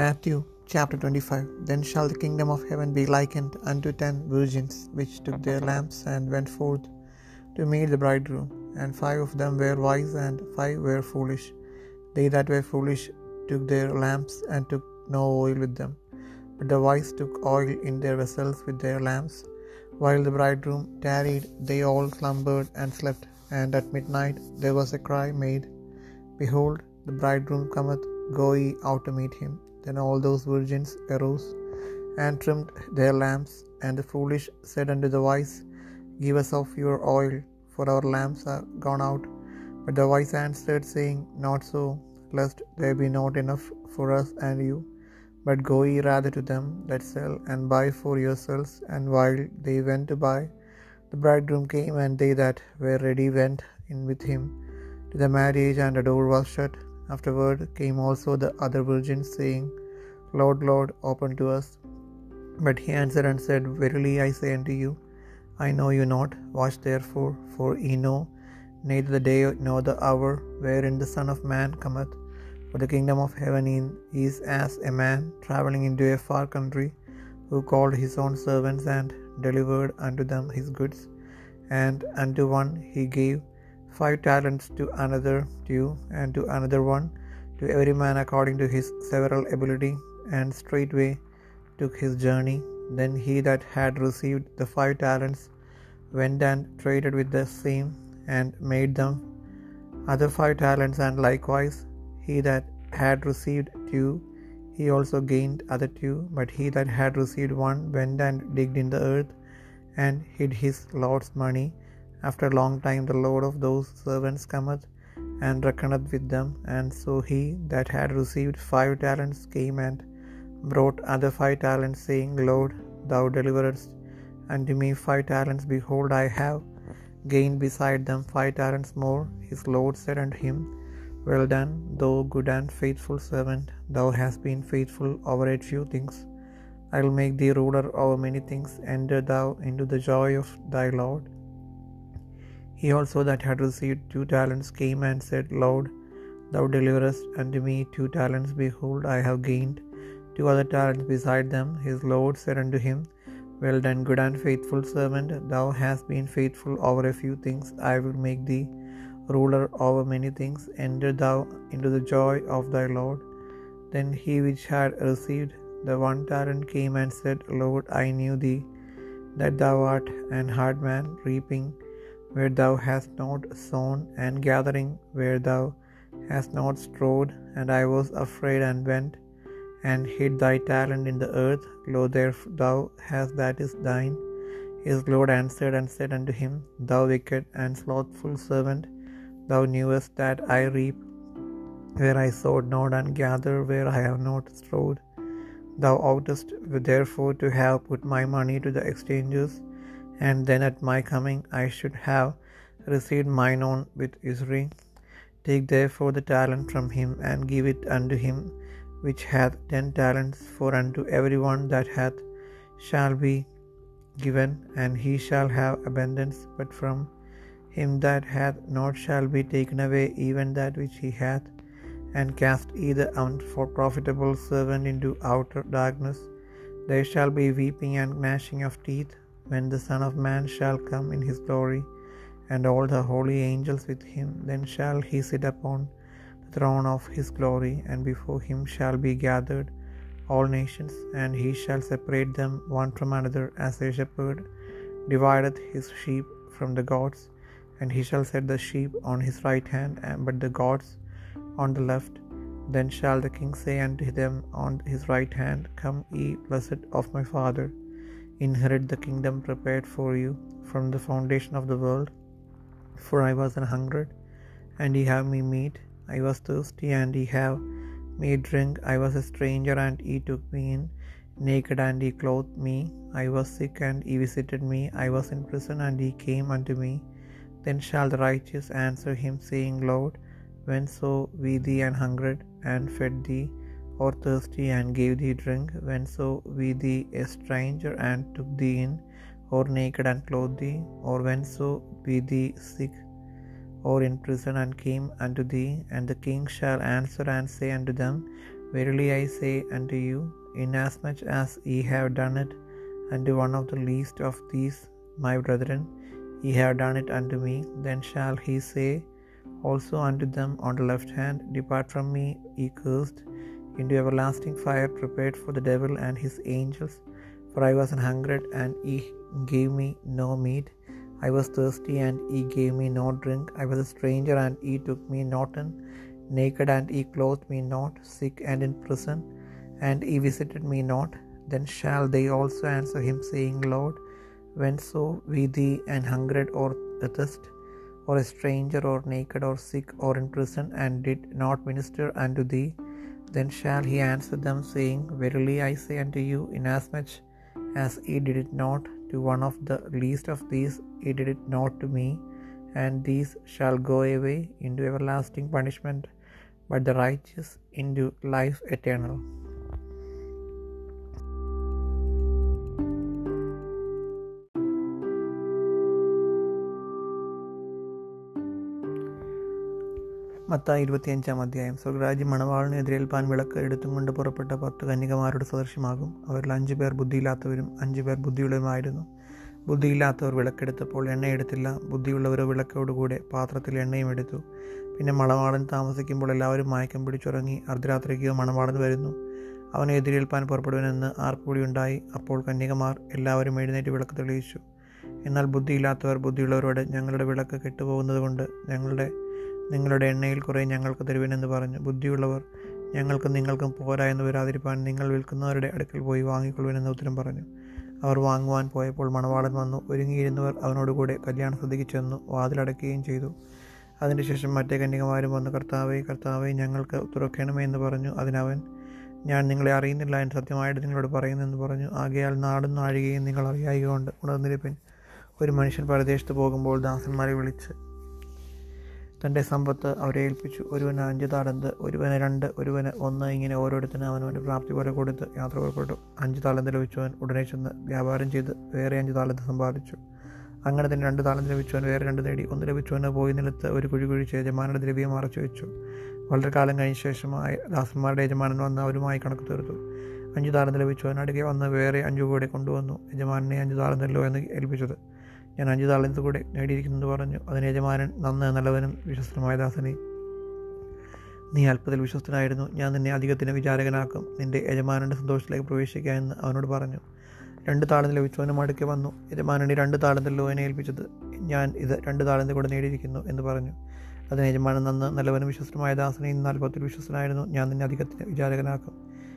Matthew chapter 25 Then shall the kingdom of heaven be likened unto ten virgins, which took their lamps and went forth to meet the bridegroom. And five of them were wise, and five were foolish. They that were foolish took their lamps, and took no oil with them. But the wise took oil in their vessels with their lamps. While the bridegroom tarried, they all slumbered and slept. And at midnight there was a cry made, Behold, the bridegroom cometh, go ye out to meet him. Then all those virgins arose and trimmed their lamps. And the foolish said unto the wise, Give us of your oil, for our lamps are gone out. But the wise answered, saying, Not so, lest there be not enough for us and you. But go ye rather to them that sell, and buy for yourselves. And while they went to buy, the bridegroom came, and they that were ready went in with him to the marriage, and the door was shut. Afterward came also the other virgins, saying, Lord, Lord, open to us. But he answered and said, Verily I say unto you, I know you not. Watch therefore, for ye know neither the day nor the hour wherein the Son of Man cometh. For the kingdom of heaven is as a man travelling into a far country, who called his own servants and delivered unto them his goods. And unto one he gave five talents, to another two, and to another one, to every man according to his several ability, and straightway took his journey. Then he that had received the five talents went and traded with the same, and made them other five talents, and likewise he that had received two, he also gained other two. But he that had received one went and digged in the earth, and hid his Lord's money. After a long time the Lord of those servants cometh and reckoneth with them. And so he that had received five talents came and brought other five talents, saying, Lord, thou deliverest unto me five talents. Behold, I have gained beside them five talents more. His Lord said unto him, Well done, thou good and faithful servant. Thou hast been faithful over a few things. I will make thee ruler over many things. Enter thou into the joy of thy Lord. He also that had received two talents came and said, Lord, thou deliverest unto me two talents. Behold, I have gained two other talents beside them. His Lord said unto him, Well done, good and faithful servant. Thou hast been faithful over a few things. I will make thee ruler over many things. Enter thou into the joy of thy Lord. Then he which had received the one talent came and said, Lord, I knew thee, that thou art an hard man, reaping where thou hast not sown, and gathering where thou hast not strawed. And I was afraid and went and hid thy talent in the earth. Lo, there thou hast that is thine. His Lord answered and said unto him, Thou wicked and slothful servant, thou knewest that I reap where I sowed not, and gather where I have not strawed. Thou oughtest therefore to have put my money to the exchangers, and then at my coming I should have received mine own with usury. Take therefore the talent from him, and give it unto him which hath ten talents. For unto every one that hath shall be given, and he shall have abundance. But from him that hath not shall be taken away even that which he hath. And cast ye the unprofitable servant into outer darkness. There shall be weeping and gnashing of teeth, when the Son of Man shall come in his glory, and all the holy angels with him. Then shall he sit upon throne of his glory, and before him shall be gathered all nations, and he shall separate them one from another, as a shepherd divideth his sheep from the goats. And he shall set the sheep on his right hand, but the goats on the left. Then shall the king say unto them on his right hand, Come ye blessed of my Father, inherit the kingdom prepared for you from the foundation of the world. For I was an hungered, and ye have me meat. I was thirsty, and ye have me drink. I was a stranger, and ye took me in. Naked, and ye clothed me. I was sick, and ye visited me. I was in prison, and ye came unto me. Then shall the righteous answer him, saying, Lord, when so we thee an hungered, and fed thee? or thirsty, and gave thee drink? When so we thee a stranger, and took thee in? or naked, and clothed thee? Or when so we thee sick, or in prison, and came unto thee? And the king shall answer and say unto them, Verily I say unto you, inasmuch as ye have done it unto one of the least of these my brethren, ye have done it unto me. Then shall he say also unto them on the left hand, Depart from me, ye cursed, into everlasting fire prepared for the devil and his angels. For I was an hungered, and ye gave me no meat. I was thirsty, and ye gave me no drink. I was a stranger, and ye took me not in. Naked, and ye clothed me not. Sick, and in prison, and ye visited me not. Then shall they also answer him, saying, Lord, when so we thee an hungered or athirst, or a stranger, or naked, or sick, or in prison, and did not minister unto thee? Then shall he answer them, saying, Verily I say unto you, inasmuch as ye did it not to one of the least of these, he did it not to me. And these shall go away into everlasting punishment, but the righteous into life eternal. Mathai ഇരുപത്തിയഞ്ചാം അധ്യായം. സ്വർഗരാജ്യം മണവാളിനെ എതിരേൽപ്പാൻ വിളക്ക് എടുത്തും കൊണ്ട് പുറപ്പെട്ട പത്ത് കന്യകമാരുടെ സദൃശ്യമാകും അവരിൽ അഞ്ചു പേർ ബുദ്ധിയില്ലാത്തവരും അഞ്ചു പേർ ബുദ്ധിയുള്ളവരുമായിരുന്നു. ബുദ്ധിയില്ലാത്തവർ വിളക്കെടുത്തപ്പോൾ എണ്ണയെടുത്തില്ല ബുദ്ധിയുള്ളവർ വിളക്കോടുകൂടെ പാത്രത്തിൽ എണ്ണയും എടുത്തു. പിന്നെ മണവാളൻ താമസിക്കുമ്പോൾ എല്ലാവരും മയക്കം പിടിച്ചുറങ്ങി അർദ്ധരാത്രിക്കോ മണവാളൻ വരുന്നു. അവനെ എതിരേൽപ്പാൻ പുറപ്പെടുവനെന്ന് ഉണ്ടായി അപ്പോൾ കന്യകമാർ എല്ലാവരും എഴുന്നേറ്റ് വിളക്ക് തെളിയിച്ചു. എന്നാൽ ബുദ്ധിയില്ലാത്തവർ ബുദ്ധിയുള്ളവരോട് ഞങ്ങളുടെ വിളക്ക് കെട്ടുപോകുന്നത് കൊണ്ട് ഞങ്ങളുടെ നിങ്ങളുടെ എണ്ണയിൽ കുറേ ഞങ്ങൾക്ക് തരുവനെന്ന് പറഞ്ഞു. ബുദ്ധിയുള്ളവർ ഞങ്ങൾക്കും നിങ്ങൾക്കും പോരാ എന്ന് വരാതിരിപ്പാൻ നിങ്ങൾ വിൽക്കുന്നവരുടെ അടുക്കൽ പോയി വാങ്ങിക്കൊള്ളുവനെന്ന് ഉത്തരം പറഞ്ഞു. അവർ വാങ്ങുവാൻ പോയപ്പോൾ മണവാളൻ വന്നു. ഒരുങ്ങിയിരുന്നവർ അവനോടുകൂടെ കല്യാണ സദ്യക്ക് ചെന്നു വാതിലടക്കുകയും ചെയ്തു. അതിനുശേഷം മറ്റേ കന്യകമാരും വന്ന് കർത്താവെ കർത്താവെ ഞങ്ങൾക്ക് തുറക്കണമേ എന്ന് പറഞ്ഞു. അതിനവൻ ഞാൻ നിങ്ങളെ അറിയുന്നില്ല എന്ന് സത്യമായിട്ട് നിങ്ങളോട് പറയുന്നെന്ന് പറഞ്ഞു. ആകയാൽ നാടും നാഴികയും നിങ്ങൾ അറിയായകൊണ്ട് ഉണർന്നിരിപ്പിൻ. ഒരു മനുഷ്യൻ പരദേശത്ത് പോകുമ്പോൾ ദാസന്മാരെ വിളിച്ച് തന്റെ സമ്പത്ത് അവരെ ഏൽപ്പിച്ചു. ഒരുവന് അഞ്ച് താളന്ത് ഒരുവന് രണ്ട് ഒരുവന് ഒന്ന് ഇങ്ങനെ ഓരോരുത്തരും അവനവന്റെ പ്രാപ്തി പോലെ കൊടുത്ത് യാത്ര പുറപ്പെട്ടു അഞ്ച് താളന്ത് ലഭിച്ചവൻ ഉടനെ ചെന്ന് വ്യാപാരം ചെയ്ത് വേറെ അഞ്ച് താളന്ത് സമ്പാദിച്ചു. അങ്ങനെ തന്നെ രണ്ട് താളന്ത് ലഭിച്ചവൻ വേറെ രണ്ട് നേടി. ഒന്ന് ലഭിച്ചവന് പോയി നിലത്ത് ഒരു കുഴി കുഴിച്ച് യജമാനയുടെ ദ്രവ്യം മറച്ചു വെച്ചു. വളരെ കാലം കഴിഞ്ഞ ശേഷമായി ദാസന്മാരുടെ യജമാനൻ വന്ന് അവരുമായി കണക്ക് തീർത്തു. അഞ്ച് താളന്ത് ലഭിച്ചവൻ അടുക്കെ വന്ന് വേറെ അഞ്ചു കൂടെ കൊണ്ടുവന്നു. യജമാനെ അഞ്ച് താളന്തല്ലോ എന്ന് ഏൽപ്പിച്ചത്. ഞാൻ അഞ്ച് താളന്ത് കൂടെ നേടിയിരിക്കുന്നത് പറഞ്ഞു. അതിന് യജമാനൻ നന്ന് നല്ലവനും വിശ്വസ്തനുമായ ദാസനെ. നീ അല്പത്തിൽ വിശ്വസ്തനായിരുന്നു. ഞാൻ നിന്നെ അധികത്തിന് വിചാരകനാക്കും. നിന്റെ യജമാനന്റെ സന്തോഷത്തിലേക്ക് പ്രവേശിക്കുക എന്ന് അവനോട് പറഞ്ഞു. രണ്ട് താളത്തിൽ ലഭിച്ചവനും അടുക്കെ വന്നു. യജമാനനെ രണ്ട് താളത്തിൽ ലോനെ ഏൽപ്പിച്ചത് ഞാൻ ഇത് രണ്ട് താളത്തിൽ കൂടെ നേടിയിരിക്കുന്നു എന്ന് പറഞ്ഞു. അതിന് യജമാനൻ നന്ന് നല്ലവനും വിശ്വസ്തനുമായ ദാസനെ ഇന്ന് അല്പത്തിൽ വിശ്വസ്തനായിരുന്നു. ഞാൻ നിന്നെ അധികത്തിന് വിചാരകനാക്കും.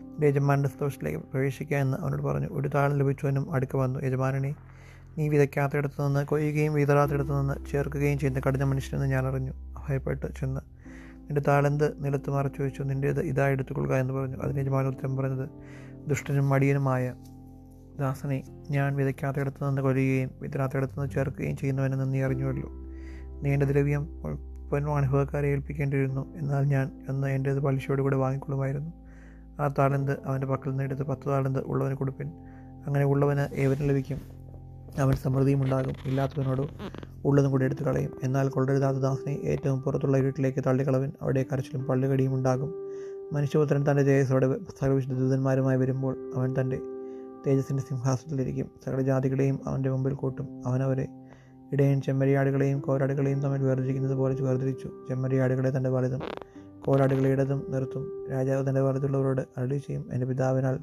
നിന്റെ യജമാനന്റെ സന്തോഷത്തിലേക്ക് പ്രവേശിക്കുക എന്ന് അവനോട് പറഞ്ഞു. ഒരു താളം ലഭിച്ചവനും അടുക്ക വന്നു. യജമാനനെ നീ വിതയ്ക്കാത്തയിടത്ത് നിന്ന് കൊയ്യുകയും വിതറാത്തയിടത്ത് നിന്ന് ചേർക്കുകയും ചെയ്യുന്ന കഠിന മനുഷ്യനെന്ന് ഞാൻ അറിഞ്ഞു ഭയപ്പെട്ട് ചെന്ന് നിന്റെ താളന്ത് നിലത്ത് മറച്ചു വെച്ചു നിന്റേത് ഇതായി എടുത്തുകൊള്ളുക എന്ന് പറഞ്ഞു. അതിന് യജമാന ഉത്തരം പറഞ്ഞത് ദുഷ്ടനും മടിയനുമായ ദാസനെ ഞാൻ വിതയ്ക്കാത്തയിടത്ത് നിന്ന് കൊല്ലുകയും വിതറാത്തയിടത്ത് നിന്ന് ചേർക്കുകയും ചെയ്യുന്നവനെന്ന് നീ അറിഞ്ഞുവല്ലോ. നീ എന്റെ ദ്രവ്യം പൊന്നും അനുഭവക്കാരെ ഏൽപ്പിക്കേണ്ടിയിരുന്നു. എന്നാൽ ഞാൻ എന്ന് എന്റേത് പലിശയോട് കൂടെ വാങ്ങിക്കൊള്ളുമായിരുന്നു. ആ താളന്ത് അവന്റെ പക്കൽ നിന്ന് എടുത്ത് പത്ത് താളന്ത് ഉള്ളവന് കൊടുപ്പിൻ. അങ്ങനെ ഉള്ളവന് ഏവനും ലഭിക്കും. അവൻ സമൃദ്ധിയും ഉണ്ടാകും ഇല്ലാത്തവനോട് ഉള്ളതും കൂടി എടുത്തു കളയും. എന്നാൽ കൊള്ളരുതാത്ത ദാസനെ ഏറ്റവും പുറത്തുള്ള വീട്ടിലേക്ക് തള്ളിക്കളവൻ അവിടെ കരച്ചിലും പള്ളുകടിയും ഉണ്ടാകും. മനുഷ്യപുത്രൻ തന്റെ തേജസ്സോടെ സകലവിശുദ്ധ ദൂതന്മാരുമായി വരുമ്പോൾ അവൻ തന്റെ തേജസ്സിന്റെ സിംഹാസനത്തിലിരിക്കും. സകല ജാതികളെയും അവന്റെ മുമ്പിൽ കൂട്ടും. അവനവരെ ഇടയൻ ചെമ്മരിയാടുകളെയും കോരാടുകളെയും തമ്മിൽ വേർതിരിക്കുന്നത് പോലെ വേർതിരിച്ചു. ചെമ്മരിയാടുകളെ തന്റെ വലുതും കോരാടുകളെ ഇടതും നിർത്തും. രാജാവ് തന്റെ വലതുള്ളവരോട് അരളി ചെയ്യും എന്റെ പിതാവിനാൽ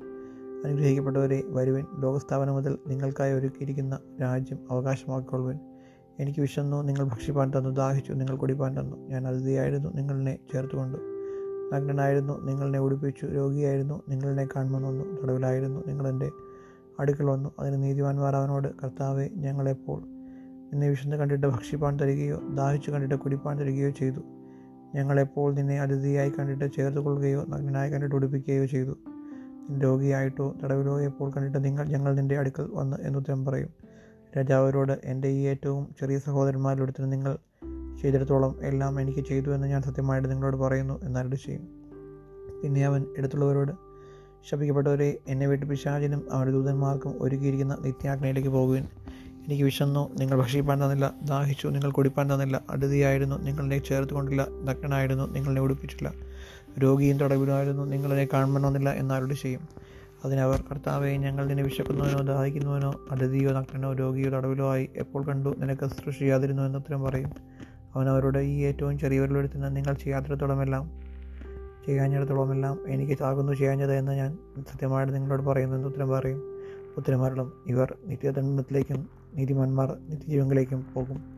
അനുഗ്രഹിക്കപ്പെട്ടവരെ വരുവൻ. ലോകസ്ഥാപനം മുതൽ നിങ്ങൾക്കായി ഒരുക്കിയിരിക്കുന്ന രാജ്യം അവകാശമാക്കിക്കൊള്ളുവൻ. എനിക്ക് വിശന്നു നിങ്ങൾ ഭക്ഷിപ്പാൻ തന്നു ദാഹിച്ചു നിങ്ങൾ കുടിപ്പാൻ തന്നു. ഞാൻ അതിഥിയായിരുന്നു നിങ്ങളെ ചേർത്തുകൊണ്ടു. നഗ്നനായിരുന്നു നിങ്ങളെ ഉടുപ്പിച്ചു. രോഗിയായിരുന്നു നിങ്ങളെ കാണുമെന്ന് വന്നു തടവിലായിരുന്നു നിങ്ങളെന്റെ അടുക്കൽ വന്നു. അതിന് നീതിവാന്മാർ അവനോട് കർത്താവെ ഞങ്ങളെപ്പോൾ നിന്നെ വിശന്ന് കണ്ടിട്ട് ഭക്ഷിപ്പാൻ തരികയോ ദാഹിച്ചു കണ്ടിട്ട് കുടിപ്പാൻ തരികയോ ചെയ്തു? ഞങ്ങളെപ്പോൾ നിന്നെ അതിഥിയായി കണ്ടിട്ട് ചേർത്തുകൊള്ളുകയോ നഗ്നനായി കണ്ടിട്ട് ഉടുപ്പിക്കുകയോ ചെയ്തു? രോഗിയായിട്ടോ തടവിലോ എപ്പോൾ കണ്ടിട്ട് നിങ്ങൾ ഞങ്ങൾ നിന്റെ അടുക്കൽ വന്ന് എന്നുത്തരം പറയും. രാജാവരോട് എന്റെ ഈ ഏറ്റവും ചെറിയ സഹോദരന്മാരിലൊരുത്തിന് നിങ്ങൾ ചെയ്തിടത്തോളം എല്ലാം എനിക്ക് ചെയ്തു എന്ന് ഞാൻ സത്യമായിട്ട് നിങ്ങളോട് പറയുന്നു എന്നാലും ചെയ്യും. പിന്നെ അവൻ എടുത്തുള്ളവരോട് ശപിക്കപ്പെട്ടവരെ എന്നെ വിട്ട് പിശാചിനും അവരുടെ ദൂതന്മാർക്കും ഒരുക്കിയിരിക്കുന്ന നിത്യാഗ്നയിലേക്ക് പോകുവിൻ. എനിക്ക് വിശന്നു നിങ്ങൾ ഭക്ഷിപ്പാൻ തന്നില്ല ദാഹിച്ചു നിങ്ങൾ കുടിപ്പാൻ തന്നില്ല അടുതിയായിരുന്നു നിങ്ങളെ ചേർത്ത് കൊണ്ടില്ല നഗ്നനായിരുന്നു നിങ്ങളെ ഉടുപ്പിച്ചില്ല രോഗിയും തടവിലായിരുന്നു നിങ്ങളെ കാണണമെന്നില്ല എന്നാരോട് ചെയ്യും? അതിനവർ കർത്താവെ ഞങ്ങൾ നിന്നെ വിശക്കുന്നവനോ ദാഹിക്കുന്നവനോ അതിഥിയോ നഗ്നനോ രോഗിയോ തടവിലോ ആയി എപ്പോൾ കണ്ടു നിനക്ക് സൃഷ്ടി ചെയ്യാതിരുന്നു എന്ന് ഉത്തരം പറയും. അവൻ അവരോട് ഈ ഏറ്റവും ചെറിയവരിലൊരുത്തുന്ന നിങ്ങൾ ചെയ്യാത്തിടത്തോളമെല്ലാം ചെയ്യാഞ്ഞിടത്തോളമെല്ലാം എനിക്ക് താകുന്നു ചെയ്യാഞ്ഞത് എന്ന് ഞാൻ സത്യമായിട്ട് നിങ്ങളോട് പറയുന്നു എന്ന് ഉത്തരം പറയും. ഉത്തരമാരണം ഇവർ നിത്യദണ്ഡത്തിലേക്കും നീതിമാന്മാർ നിത്യജീവങ്ങളിലേക്കും പോകും.